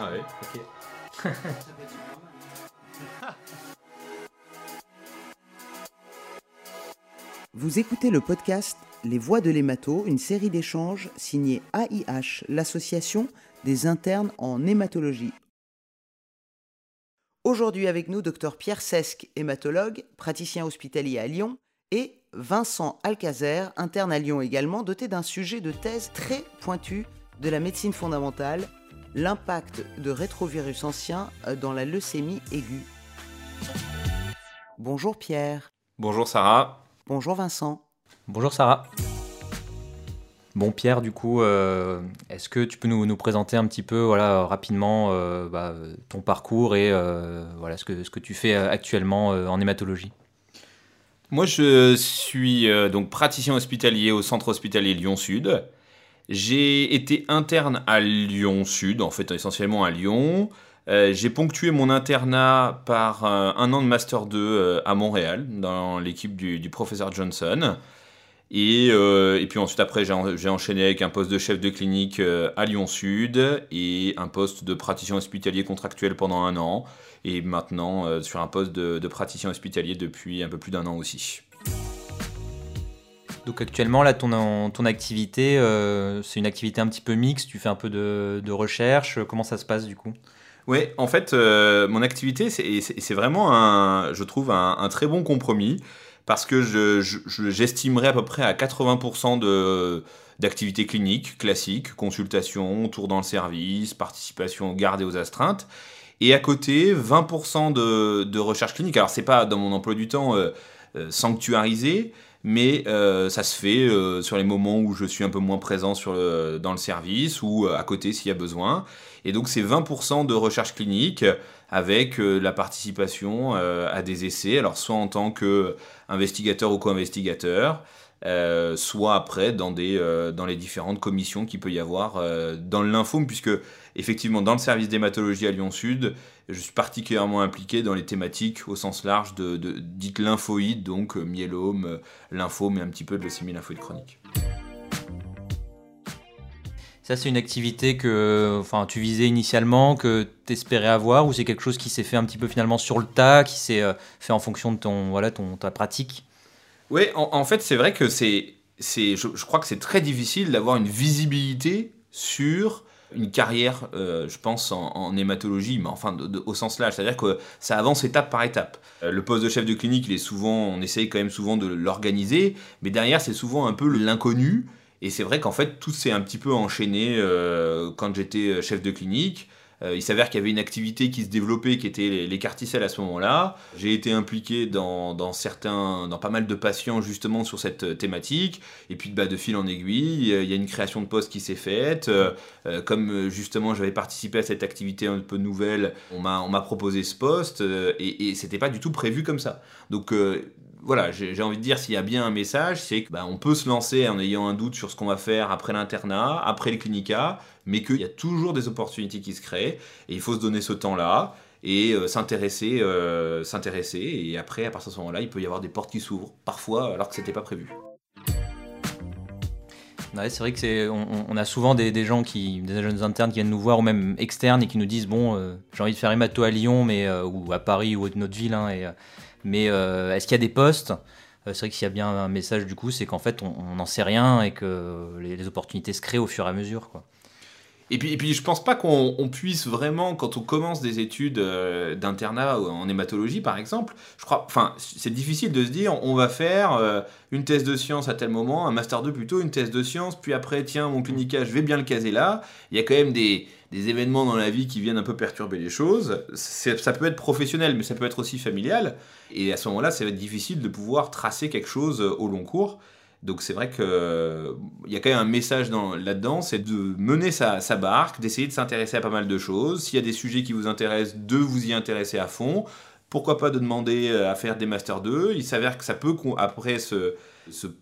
Ah ok. Vous écoutez le podcast Les Voix de l'hémato, une série d'échanges signée AIH, l'association des internes en hématologie. Aujourd'hui avec nous, Dr Pierre Sesque, hématologue, praticien hospitalier à Lyon, et Vincent Alcazer, interne à Lyon également, doté d'un sujet de thèse très pointu de la médecine fondamentale, l'impact de rétrovirus anciens dans la leucémie aiguë. Bonjour Pierre. Bonjour Sarah. Bonjour Vincent. Bonjour Sarah. Bon Pierre, du coup, euh, est-ce que tu peux nous, nous, présenter un petit peu, voilà, rapidement, euh, bah, ton parcours et euh, voilà ce que, ce que tu fais actuellement en hématologie? Moi, je suis donc praticien hospitalier au centre hospitalier Lyon Sud. J'ai été interne à Lyon Sud, en fait essentiellement à Lyon. Euh, j'ai ponctué mon internat par euh, un an de Master 2 euh, à Montréal, dans l'équipe du, professeur Johnson. Et, puis ensuite, après, j'ai enchaîné avec un poste de chef de clinique à Lyon Sud et un poste de praticien hospitalier contractuel pendant un an. Et maintenant, sur un poste de praticien hospitalier depuis un peu plus d'un an aussi. Donc actuellement, là, ton, ton activité, c'est une activité un petit peu mixte, tu fais un peu de, de recherche, comment ça se passe du coup? Oui, en fait, euh, mon activité, c'est vraiment, un, je trouve, un, très bon compromis parce que j'estimerais à peu près à 80% de d'activité clinique classique, consultation, tour dans le service, participation aux et aux astreintes. Et à côté, 20% de, de, recherche clinique. Alors, c'est pas dans mon emploi du temps euh, euh, sanctuarisé, mais ça se fait sur les moments où je suis un peu moins présent dans le service ou à côté s'il y a besoin. Et donc c'est 20% de recherche clinique avec euh, la participation euh, à des essais, alors soit en tant qu'investigateur ou co-investigateur, euh, soit après dans, les différentes commissions qu'il peut y avoir dans le lymphome, puisque effectivement dans le service d'hématologie à Lyon Sud, je suis particulièrement impliqué dans les thématiques au sens large de, de dites lymphoïdes, donc myélome, lymphome et un petit peu de leucémie lymphoïde chronique. Ça, c'est une activité que enfin, tu visais initialement, que tu espérais avoir, ou c'est quelque chose qui s'est fait un petit peu finalement sur le tas, qui s'est euh, fait en fonction de ton, voilà, ton, ta pratique? Oui, en, fait, c'est vrai que c'est, c'est, je, crois que c'est très difficile d'avoir une visibilité sur une carrière, euh, je pense, en, hématologie, mais enfin au sens large, c'est-à-dire que ça avance étape par étape. Euh, le poste de chef de clinique, il est souvent, on essaye quand même souvent de l'organiser, mais derrière, c'est souvent un peu l'inconnu et c'est vrai qu'en fait, tout s'est un petit peu enchaîné euh, quand j'étais chef de clinique. Euh, il s'avère qu'il y avait une activité qui se développait qui était les, les carticelles à ce moment-là. J'ai été impliqué dans, dans, certains, dans pas mal de patients justement sur cette thématique. Et puis bah, de fil en aiguille, il y a une création de poste qui s'est faite. comme justement j'avais participé à cette activité un peu nouvelle, on m'a proposé ce poste et, et c'était pas du tout prévu comme ça. Donc voilà, j'ai envie de dire s'il y a bien un message, c'est qu'on bah, peut se lancer en ayant un doute sur ce qu'on va faire après l'internat, après le clinica, mais qu'il y a toujours des opportunités qui se créent et il faut se donner ce temps-là et euh, s'intéresser, euh, s'intéresser et après à partir de ce moment-là, il peut y avoir des portes qui s'ouvrent parfois alors que c'était pas prévu. c'est vrai que c'est, on, a souvent des, gens qui, des jeunes internes qui viennent nous voir ou même externes et qui nous disent bon, euh, j'ai envie de faire hémato à Lyon, mais ou à Paris ou une autre ville, hein, mais euh, est-ce qu'il y a des postes? Euh, c'est vrai que s'il y a bien un message du coup, c'est qu'en fait on n'en sait rien et que les, opportunités se créent au fur et à mesure. Et puis, et puis je pense pas qu'on puisse vraiment, quand on commence des études euh, d'internat en hématologie par exemple, je crois, enfin c'est difficile de se dire on va faire une thèse de sciences à tel moment, un master 2 plutôt, une thèse de sciences, puis après tiens mon clinica je vais bien le caser là. Il y a quand même des, des événements dans la vie qui viennent un peu perturber les choses. Ça peut être professionnel, mais ça peut être aussi familial. Et à ce moment-là, ça va être difficile de pouvoir tracer quelque chose au long cours. Donc c'est vrai qu'il y a quand même un message là-dedans, c'est de mener sa, barque, d'essayer de s'intéresser à pas mal de choses. S'il y a des sujets qui vous intéressent, de vous y intéresser à fond. Pourquoi pas de demander à faire des Master 2 Il s'avère que ça peut après se,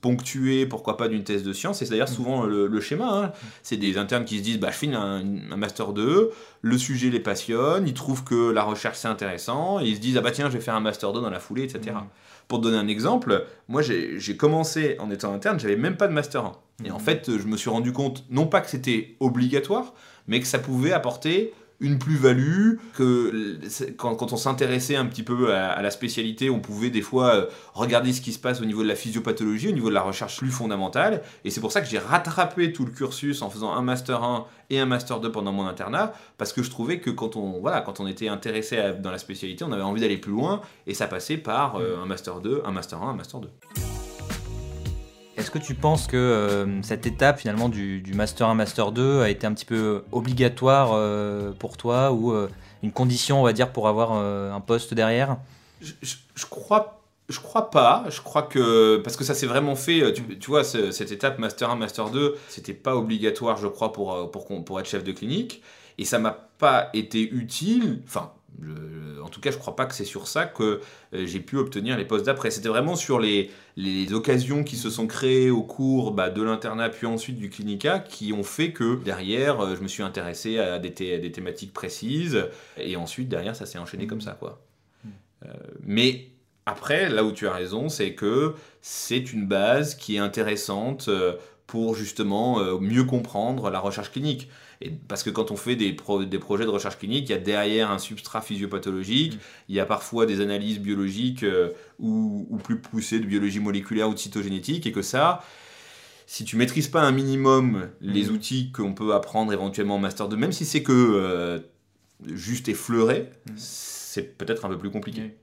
ponctuer, pourquoi pas, d'une thèse de science. C'est d'ailleurs souvent le, schéma. Hein. C'est des internes qui se disent bah, je finis un, Master 2, le sujet les passionne, ils trouvent que la recherche c'est intéressant, et ils se disent ah bah tiens, je vais faire un Master 2 dans la foulée, etc. Pour te donner un exemple, moi j'ai commencé en étant interne, j'avais même pas de Master 1. Et en fait, je me suis rendu compte, non pas que c'était obligatoire, mais que ça pouvait apporter une plus-value, que quand, on s'intéressait un petit peu à, la spécialité, on pouvait des fois euh, regarder ce qui se passe au niveau de la physiopathologie, au niveau de la recherche plus fondamentale. Et c'est pour ça que j'ai rattrapé tout le cursus en faisant un Master 1 et un Master 2 pendant mon internat, parce que je trouvais que quand on, voilà, quand on était intéressé dans la spécialité, on avait envie d'aller plus loin, et ça passait par euh, un Master 2, un Master 1, un Master 2. Est-ce que tu penses que euh, cette étape finalement du, Master 1, Master 2 a été un petit peu obligatoire euh, pour toi ou euh, une condition, on va dire, pour avoir un poste derrière? Je, crois, je crois pas. Je crois que parce que ça s'est vraiment fait. Tu, tu vois, cette étape Master 1, Master 2, c'était pas obligatoire, je crois, pour, pour, pour être chef de clinique. Et ça m'a pas été utile. Enfin, en tout cas, je ne crois pas que c'est sur ça que euh, j'ai pu obtenir les postes d'après. C'était vraiment sur les, les, occasions qui se sont créées au cours bah, de l'internat puis ensuite du clinica qui ont fait que derrière, euh, je me suis intéressé à des, des thématiques précises et ensuite derrière, ça s'est enchaîné comme ça. quoi. Euh, mais après, là où tu as raison, c'est que c'est une base qui est intéressante pour justement mieux comprendre la recherche clinique. Et parce que quand on fait des, des projets de recherche clinique, il y a derrière un substrat physiopathologique, mm. il y a parfois des analyses biologiques euh, ou, ou, plus poussées de biologie moléculaire ou de cytogénétique, et que ça, si tu maîtrises pas un minimum les mm. outils qu'on peut apprendre éventuellement en Master 2, même si c'est que euh, juste effleuré, mm. c'est peut-être un peu plus compliqué.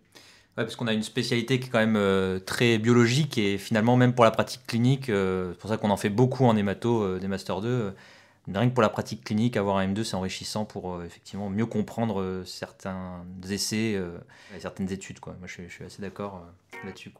Ouais, parce qu'on a une spécialité qui est quand même euh, très biologique et finalement même pour la pratique clinique, c'est pour ça qu'on en fait beaucoup en hémato des Master 2 rien que pour la pratique clinique, avoir un M2, c'est enrichissant pour euh, effectivement mieux comprendre euh, certains essais euh, et certaines études. Moi, je, suis assez d'accord là-dessus.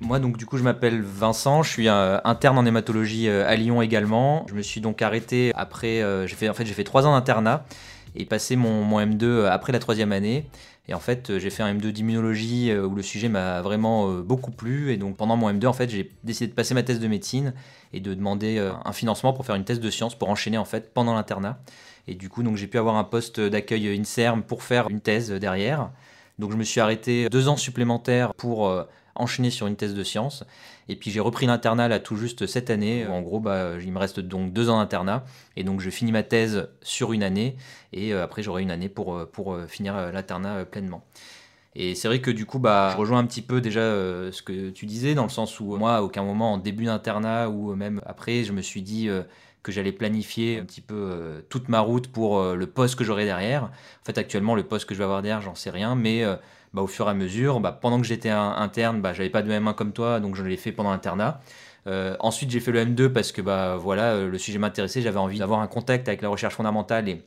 Moi, donc, du coup, je m'appelle Vincent, je suis interne en hématologie à Lyon également. Je me suis donc arrêté après, en fait, j'ai fait trois ans d'internat et passé mon, mon, M2 après la troisième année. Et en fait, j'ai fait un M2 d'immunologie où le sujet m'a vraiment beaucoup plu. Et donc, pendant mon M2, en fait, j'ai décidé de passer ma thèse de médecine et de demander euh, un financement pour faire une thèse de sciences pour enchaîner en fait pendant l'internat. Et du coup, donc j'ai pu avoir un poste d'accueil INSERM pour faire une thèse derrière. Donc je me suis arrêté deux ans supplémentaires pour euh, enchaîner sur une thèse de sciences. Et puis j'ai repris l'internat là tout juste cette année. En gros, bah, il me reste donc deux ans d'internat. Et donc je finis ma thèse sur une année. Et euh, après, j'aurai une année pour, finir l'internat pleinement. Et c'est vrai que du coup, bah, je rejoins un petit peu déjà euh, ce que tu disais, dans le sens où moi, à aucun moment, en début d'internat ou même après, je me suis dit euh, que j'allais planifier un petit peu euh, toute ma route pour le poste que j'aurai derrière. En fait, actuellement, le poste que je vais avoir derrière, j'en sais rien, mais bah, au fur et à mesure, bah, pendant que j'étais interne, bah, j'avais pas de M1 comme toi, donc je l'ai fait pendant l'internat. ensuite, j'ai fait le M2 parce que bah, voilà, le sujet m'intéressait, j'avais envie d'avoir un contact avec la recherche fondamentale et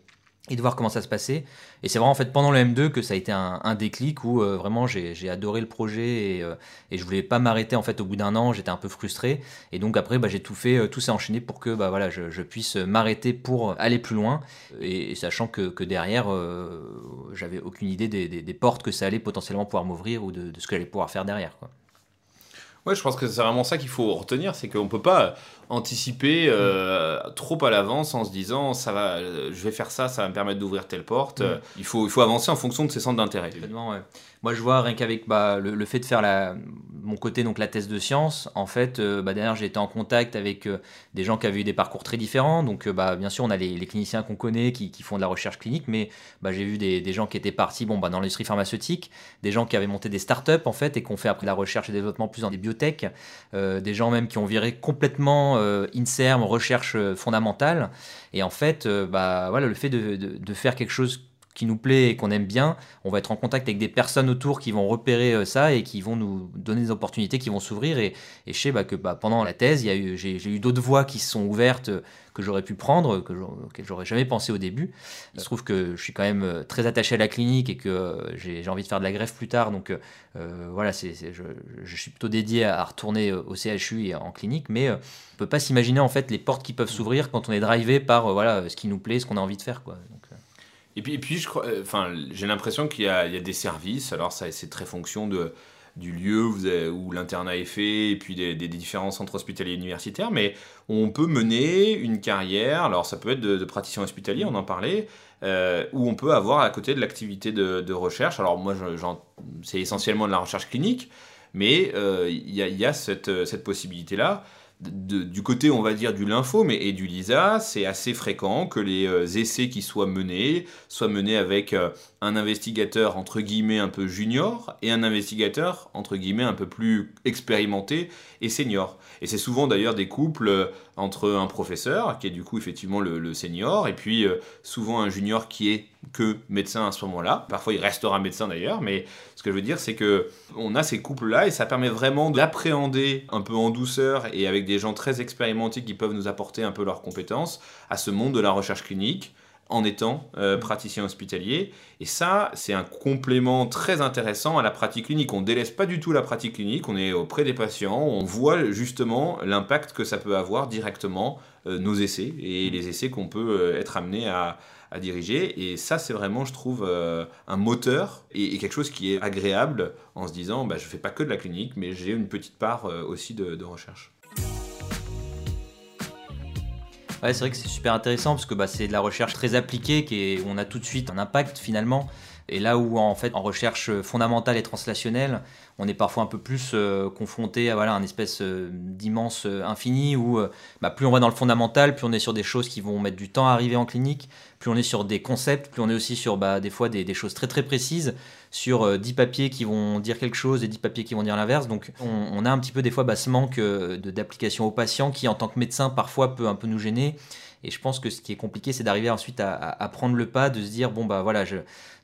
et de voir comment ça se passait. Et c'est vraiment en fait pendant le M2 que ça a été un, déclic où euh, vraiment j'ai adoré le projet et, euh, et je voulais pas m'arrêter en fait au bout d'un an, j'étais un peu frustré. Et donc après bah, j'ai tout fait, euh, tout s'est enchaîné pour que bah, voilà, je, puisse m'arrêter pour aller plus loin. Et, sachant que, derrière, j'avais aucune idée des, portes que ça allait potentiellement pouvoir m'ouvrir ou de, de, ce que j'allais pouvoir faire derrière. Quoi. Ouais, je pense que c'est vraiment ça qu'il faut retenir, c'est qu'on peut pas anticiper euh, trop à l'avance en se disant ça va, euh, je vais faire ça, ça va me permettre d'ouvrir telle porte. Mm. Il, faut, il faut avancer en fonction de ses centres d'intérêt. Ouais. Moi, je vois rien qu'avec bah, le, fait de faire la, mon côté, donc la thèse de sciences, en fait, euh, bah, derrière, j'ai été en contact avec des gens qui avaient eu des parcours très différents. Donc, bah, bien sûr, on a les, cliniciens qu'on connaît qui, qui, font de la recherche clinique, mais bah, j'ai vu des, des, gens qui étaient partis bon, bah, dans l'industrie pharmaceutique, des gens qui avaient monté des startups, en fait, et qui ont fait après la recherche et développement plus dans des biotech, des gens même qui ont viré complètement euh, INSERM, recherche euh, fondamentale. Et en fait, euh, bah, voilà, le fait de, faire quelque chose qui nous plaît et qu'on aime bien, on va être en contact avec des personnes autour qui vont repérer ça et qui vont nous donner des opportunités qui vont s'ouvrir. Et, je sais bah, que bah, pendant la thèse, j'ai eu d'autres voies qui se sont ouvertes que j'aurais pu prendre, que j'aurais jamais pensé au début. Il se trouve que je suis quand même euh, très attaché à la clinique et que euh, j'ai envie de faire de la greffe plus tard. Donc euh, voilà, je, je, suis plutôt dédié à, retourner au CHU et en clinique, mais on peut pas s'imaginer en fait les portes qui peuvent s'ouvrir quand on est drivé par voilà ce qui nous plaît, ce qu'on a envie de faire. Quoi. Donc, et puis, et puis je crois, enfin, j'ai l'impression qu'il y, y, a des services. Alors ça, c'est très fonction de du lieu où, l'internat est fait et puis des, différents centres hospitaliers universitaires, mais on peut mener une carrière, alors ça peut être de, praticien hospitalier, on en parlait, euh, où on peut avoir à côté de l'activité de, recherche, alors moi c'est essentiellement de la recherche clinique, mais euh, il y, a, cette possibilité-là du côté, on va dire, du lympho mais, et du LISA, c'est assez fréquent que les euh, essais qui soient menés soient menés avec euh, un investigateur entre guillemets un peu junior et un investigateur entre guillemets un peu plus expérimenté et senior. Et c'est souvent d'ailleurs des couples euh, entre un professeur, qui est du coup effectivement le, senior, et puis souvent un junior qui est que médecin à ce moment-là. Parfois il restera médecin d'ailleurs, mais ce que je veux dire c'est que on a ces couples-là et ça permet vraiment d'appréhender un peu en douceur et avec des gens très expérimentés qui peuvent nous apporter un peu leurs compétences à ce monde de la recherche clinique en étant euh, praticien hospitalier. Et ça, c'est un complément très intéressant à la pratique clinique. On ne délaisse pas du tout la pratique clinique, on est auprès des patients, on voit justement l'impact que ça peut avoir directement euh, nos essais et les essais qu'on peut euh, être amené à, diriger. Et ça, c'est vraiment, je trouve, un moteur et, quelque chose qui est agréable en se disant, bah, je ne fais pas que de la clinique, mais j'ai une petite part aussi de recherche. Ouais, c'est vrai que c'est super intéressant parce que bah, c'est de la recherche très appliquée qui on a tout de suite un impact finalement. Et là où en fait en recherche fondamentale et translationnelle, on est parfois un peu plus euh, confronté à voilà un espèce euh, d'immense euh, infini où bah, plus on va dans le fondamental, plus on est sur des choses qui vont mettre du temps à arriver en clinique, plus on est sur des concepts, plus on est aussi sur bah, des fois des, des, choses très très précises, sur 10 papiers qui vont dire quelque chose et 10 papiers qui vont dire l'inverse. Donc on, a un petit peu des fois bah, ce manque d'application aux patients qui en tant que médecin parfois peut un peu nous gêner. Et je pense que ce qui est compliqué, c'est d'arriver ensuite à, prendre le pas, de se dire bon bah voilà, je,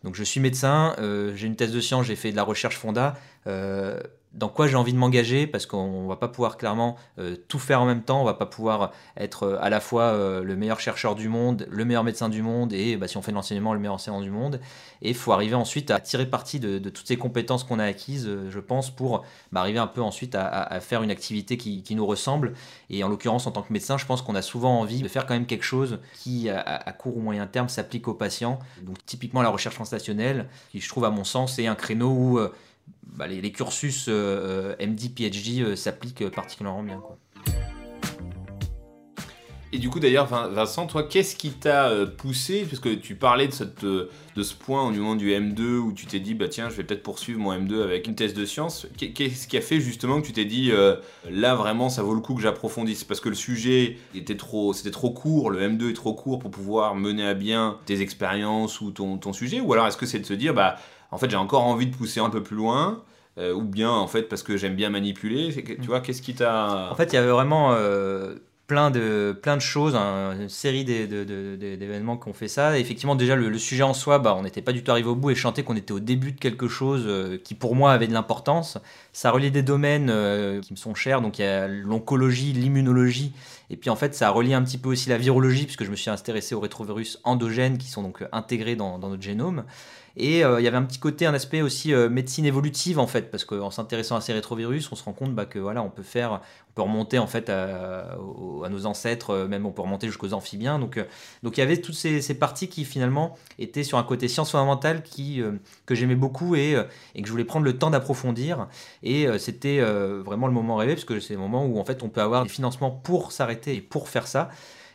donc je suis médecin, euh, j'ai une thèse de science, j'ai fait de la recherche fonda. Euh, dans quoi j'ai envie de m'engager parce qu'on va pas pouvoir clairement euh, tout faire en même temps, on va pas pouvoir être euh, à la fois euh, le meilleur chercheur du monde, le meilleur médecin du monde et bah, si on fait de l'enseignement, le meilleur enseignant du monde. Et il faut arriver ensuite à tirer parti de, toutes ces compétences qu'on a acquises, je pense, pour bah, arriver un peu ensuite à, faire une activité qui, nous ressemble. Et en l'occurrence, en tant que médecin, je pense qu'on a souvent envie de faire quand même quelque chose qui, à, court ou moyen terme, s'applique aux patients. Donc typiquement la recherche translationnelle, qui je trouve à mon sens est un créneau où bah, les, cursus euh, euh, MD, PhD euh, s'appliquent particulièrement bien. Et du coup, d'ailleurs, Vincent, toi, qu'est-ce qui t'a poussé, puisque tu parlais de, ce point au moment du M2 où tu t'es dit, bah tiens, je vais peut-être poursuivre mon M2 avec une thèse de science. Qu'est-ce qui a fait justement que tu t'es dit, là vraiment, ça vaut le coup que j'approfondisse? Parce que le sujet était trop, c'était trop court, le M2 est trop court pour pouvoir mener à bien tes expériences ou ton, ton sujet Ou alors est-ce que c'est de se dire, bah en fait j'ai encore envie de pousser un peu plus loin euh, ou bien en fait parce que j'aime bien manipuler. Tu vois qu'est-ce qui t'a en fait il y avait vraiment euh, plein de plein de choses une série d'événements qui ont fait ça. Et effectivement déjà le, sujet en soi bah, on n'était pas du tout arrivé au bout et chanter qu'on était au début de quelque chose euh, qui pour moi avait de l'importance. Ça reliait des domaines qui me sont chers. Donc il y a l'oncologie l'immunologie. Et puis en fait ça a relié un petit peu aussi la virologie puisque je me suis intéressé aux rétrovirus endogènes qui sont donc intégrés dans, dans notre génome et euh, il y avait un petit côté, un aspect aussi euh, médecine évolutive en fait, parce qu'en s'intéressant à ces rétrovirus, on se rend compte bah, que voilà, on peut faire, on peut remonter en fait à, nos ancêtres, euh, même on peut remonter jusqu'aux amphibiens. Donc, donc il y avait toutes ces, parties qui finalement étaient sur un côté science fondamentale qui, que j'aimais beaucoup et, que je voulais prendre le temps d'approfondir. Et c'était vraiment le moment rêvé, parce que c'est le moment où en fait on peut avoir des financements pour s'arrêter et pour faire ça.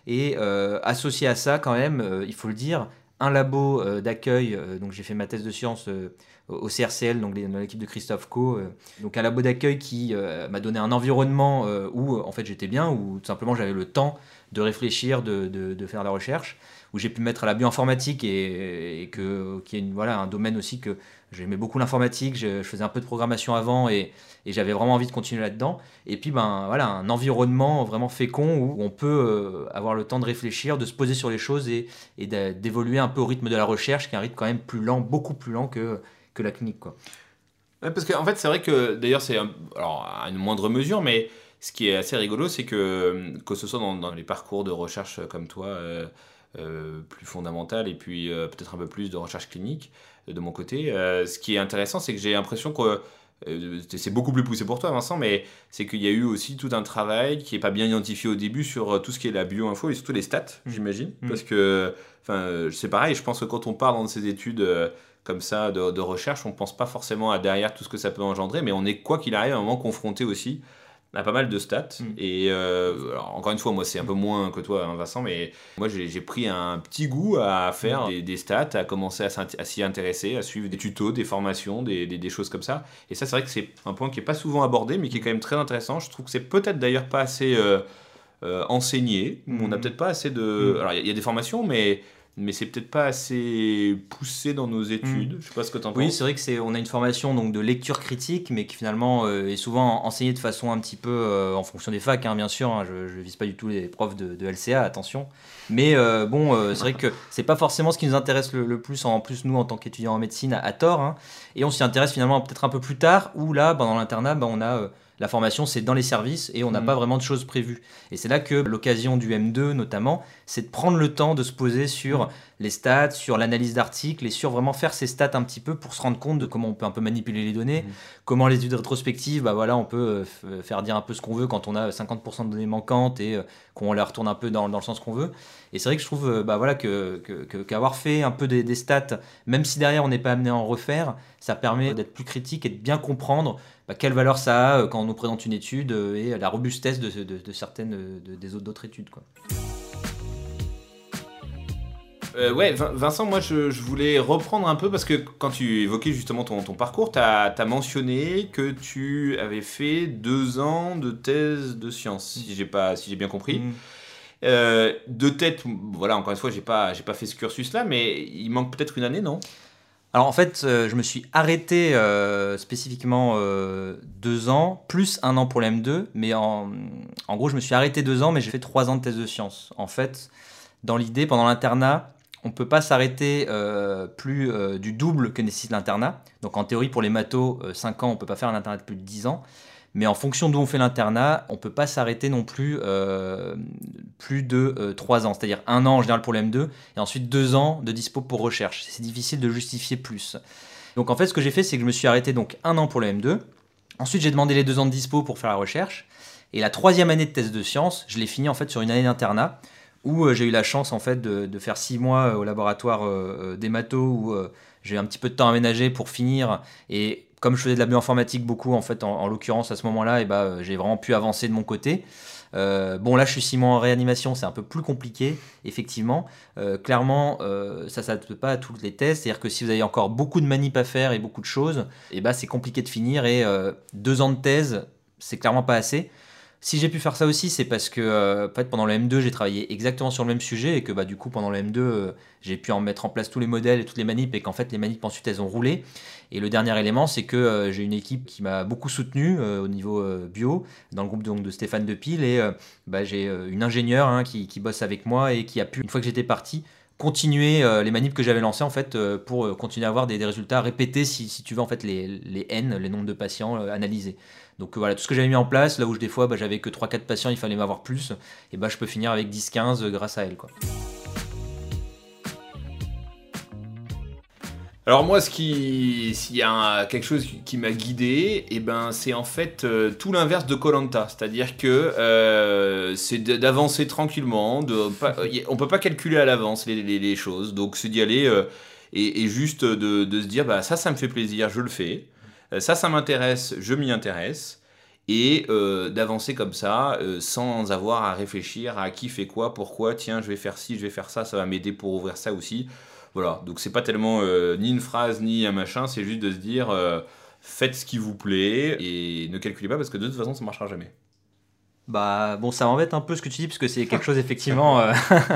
Et associé à ça, quand même, il faut le dire, un labo euh, d'accueil, euh, donc j'ai fait ma thèse de sciences euh, au CRCL, donc dans l'équipe de Christophe Co. donc un labo d'accueil qui m'a donné un environnement où en fait j'étais bien, où tout simplement j'avais le temps de réfléchir, de, de, faire la recherche, où j'ai pu mettre à la bioinformatique et, que, qui est une, voilà, un domaine aussi que j'aimais beaucoup l'informatique, je, faisais un peu de programmation avant et, j'avais vraiment envie de continuer là-dedans. Et puis ben voilà, un environnement vraiment fécond où on peut euh, avoir le temps de réfléchir, de se poser sur les choses et, d'évoluer un peu au rythme de la recherche, qui est un rythme quand même plus lent, beaucoup plus lent que, la clinique. Parce qu'en en fait, c'est vrai que d'ailleurs, c'est à une moindre mesure, mais ce qui est assez rigolo, c'est que que ce soit dans, les parcours de recherche comme toi, euh, plus fondamental, et puis peut-être un peu plus de recherche clinique de mon côté, ce qui est intéressant, c'est que j'ai l'impression que euh, c'est beaucoup plus poussé pour toi, Vincent, mais c'est qu'il y a eu aussi tout un travail qui n'est pas bien identifié au début sur euh, tout ce qui est la bio-info et surtout les stats, mmh. j'imagine. Mmh. Parce que, enfin, euh, c'est pareil, je pense que quand on part dans ces études comme ça de, de recherche, on ne pense pas forcément à derrière tout ce que ça peut engendrer, mais on est, quoi qu'il arrive, à un moment confronté aussi On a pas mal de stats. Mm. Et euh, alors, encore une fois, moi, c'est un peu moins que toi, hein, Vincent, mais moi, j'ai pris un petit goût à faire des, des stats, à commencer à s'y intéresser, à suivre des tutos, des formations, des, des- des choses comme ça. Et ça, c'est vrai que c'est un point qui est pas souvent abordé, mais qui est quand même très intéressant. Je trouve que c'est peut-être d'ailleurs pas assez euh, euh, enseigné. On n'a peut-être pas assez de. Alors, il y a- il y, a des formations, mais. Mais c'est peut-être pas assez poussé dans nos Mm. études. Je sais pas ce que tu en Oui, penses. c'est vrai que c'est on a une formation donc de lecture critique, mais qui finalement euh, est souvent enseignée de façon un petit peu euh, en fonction des facs, hein, bien sûr. hein, je, je vise pas du tout les profs de, de LCA, attention. Mais euh, bon, c'est vrai que c'est pas forcément ce qui nous intéresse le, le plus, en plus nous en tant qu'étudiants en médecine à, à tort. hein. et on s'y intéresse finalement peut-être un peu plus tard, où là, ben, dans l'internat, ben, on a la formation, c'est dans les services et on n'a Mhm. pas vraiment de choses prévues. Et c'est là que l'occasion du M2 notamment, c'est de prendre le temps de se poser sur les stats, sur l'analyse d'articles et sur vraiment faire ces stats un petit peu pour se rendre compte de comment on peut un peu manipuler les données, Mhm. comment les études rétrospectives, bah voilà, on peut euh, f- faire dire un peu ce qu'on veut quand on a 50% de données manquantes et euh, qu'on les retourne un peu dans, dans le sens qu'on veut. Et c'est vrai que je trouve euh, bah voilà, que, que- que- qu'avoir fait un peu des, des stats, même si derrière on n'est pas amené à en refaire, ça permet d'être plus critique et de bien comprendre bah, quelle valeur ça a euh, quand on nous présente une étude euh, et la robustesse de, de- de certaines euh, de- des autres études. Quoi. Euh, ouais, Vin- Vincent, moi je, je voulais reprendre un peu parce que quand tu évoquais justement ton, ton parcours, tu as, mentionné que tu avais fait deux ans de thèse de sciences, si j'ai si bien compris. Mm. Euh, de tête, voilà, encore une fois, j'ai pas, j'ai pas fait ce cursus-là, mais il manque peut-être une année, non? Alors en fait, euh, je me suis arrêté euh, spécifiquement deux ans, plus un an pour le M2, mais en, en gros, je me suis arrêté deux ans, mais j'ai fait trois ans de thèse de sciences. En fait, dans l'idée, pendant l'internat, on ne peut pas s'arrêter euh, plus euh, du double que nécessite l'internat. Donc en théorie, pour les mathos, 5 ans, on ne peut pas faire un internat de plus de 10 ans. Mais en fonction d'où on fait l'internat, on ne peut pas s'arrêter non plus euh, plus de 3 ans. C'est-à-dire un an en général pour le M2 et ensuite deux ans de dispo pour recherche. C'est difficile de justifier plus. Donc en fait, ce que j'ai fait, c'est que je me suis arrêté donc un an pour le M2. Ensuite, j'ai demandé les deux ans de dispo pour faire la recherche. Et la troisième année de thèse de sciences, je l'ai fini en fait sur une année d'internat où euh, j'ai eu la chance en fait de, faire six mois euh, au laboratoire euh, des mathos où j'ai un petit peu de temps aménagé pour finir. Et comme je faisais de la bioinformatique beaucoup en fait, en, en l'occurrence à ce moment-là, et bah, euh, j'ai vraiment pu avancer de mon côté. Bon, là, je suis six mois en réanimation, c'est un peu plus compliqué, effectivement. Clairement, ça ne s'adapte pas à toutes les thèses. C'est-à-dire que si vous avez encore beaucoup de manip à faire et beaucoup de choses, et bah, c'est compliqué de finir. Et deux ans de thèse, c'est clairement pas assez. Si j'ai pu faire ça aussi, c'est parce que euh, pendant le M2, j'ai travaillé exactement sur le même sujet et que bah, du coup, pendant le M2, euh, j'ai pu en mettre en place tous les modèles et toutes les manips et qu'en fait, les manips ensuite, elles ont roulé. Et le dernier élément, c'est que euh, j'ai une équipe qui m'a beaucoup soutenu au niveau bio, dans le groupe de Stéphane Depil. Et bah, j'ai une ingénieure hein, qui, bosse avec moi et qui a pu, une fois que j'étais parti, continuer les manips que j'avais lancées pour continuer à avoir des, résultats répétés si, tu veux en fait les, N, les nombres de patients analysés. Donc euh, voilà, tout ce que j'avais mis en place, là où je, des fois bah, j'avais que 3-4 patients, il fallait m'avoir plus, et bah je peux finir avec 10-15 euh, grâce à elle. Quoi. Alors moi, ce qui, s'il y a quelque chose qui, m'a guidé, et ben c'est en fait euh, tout l'inverse de Colanta, c'est-à-dire que c'est d'avancer tranquillement, de pas, on peut pas calculer à l'avance les, choses, donc c'est d'y aller et, juste de, de se dire bah ça, ça me fait plaisir, je le fais, ça, ça m'intéresse, je m'y intéresse. Et euh, d'avancer comme ça, euh, sans avoir à réfléchir à qui fait quoi, pourquoi, tiens, je vais faire ci, je vais faire ça, ça va m'aider pour ouvrir ça aussi. Voilà, donc c'est pas tellement euh, ni une phrase ni un machin, c'est juste de se dire euh, faites ce qui vous plaît et ne calculez pas parce que de toute façon ça marchera jamais. Bah bon, ça m'embête un peu ce que tu dis, parce que c'est quelque chose effectivement euh,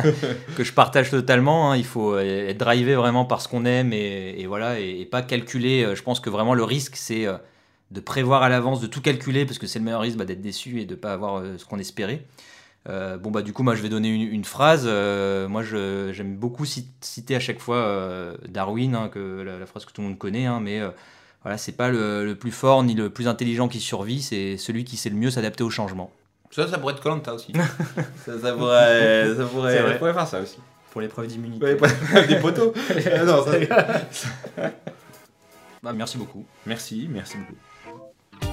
que je partage totalement. hein. Il faut euh, être drivé vraiment par ce qu'on aime et, et voilà, et, et pas calculer. Euh, Je pense que vraiment le risque, c'est de prévoir à l'avance, de tout calculer, parce que c'est le meilleur risque bah, d'être déçu et de pas avoir ce qu'on espérait. Euh, bon bah du coup moi je vais donner une, une phrase. Euh, moi j'aime beaucoup cit- citer à chaque fois Darwin, hein, que la, la phrase que tout le monde connaît, hein, mais voilà c'est pas le, le plus fort ni le plus intelligent qui survit, c'est celui qui sait le mieux s'adapter au changement. Ça, ça pourrait être Colanta aussi. ça, ça pourrait, ça pourrait, on pourrait faire ça aussi. Pour l'épreuve d'immunité. Ouais, des poteaux. Ah non, ça- Bah, merci beaucoup. Merci, merci beaucoup.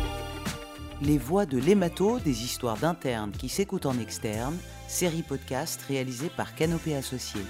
Les voix de l'hémato, des histoires d'internes qui s'écoutent en externe, série podcast réalisée par Canopée Associés.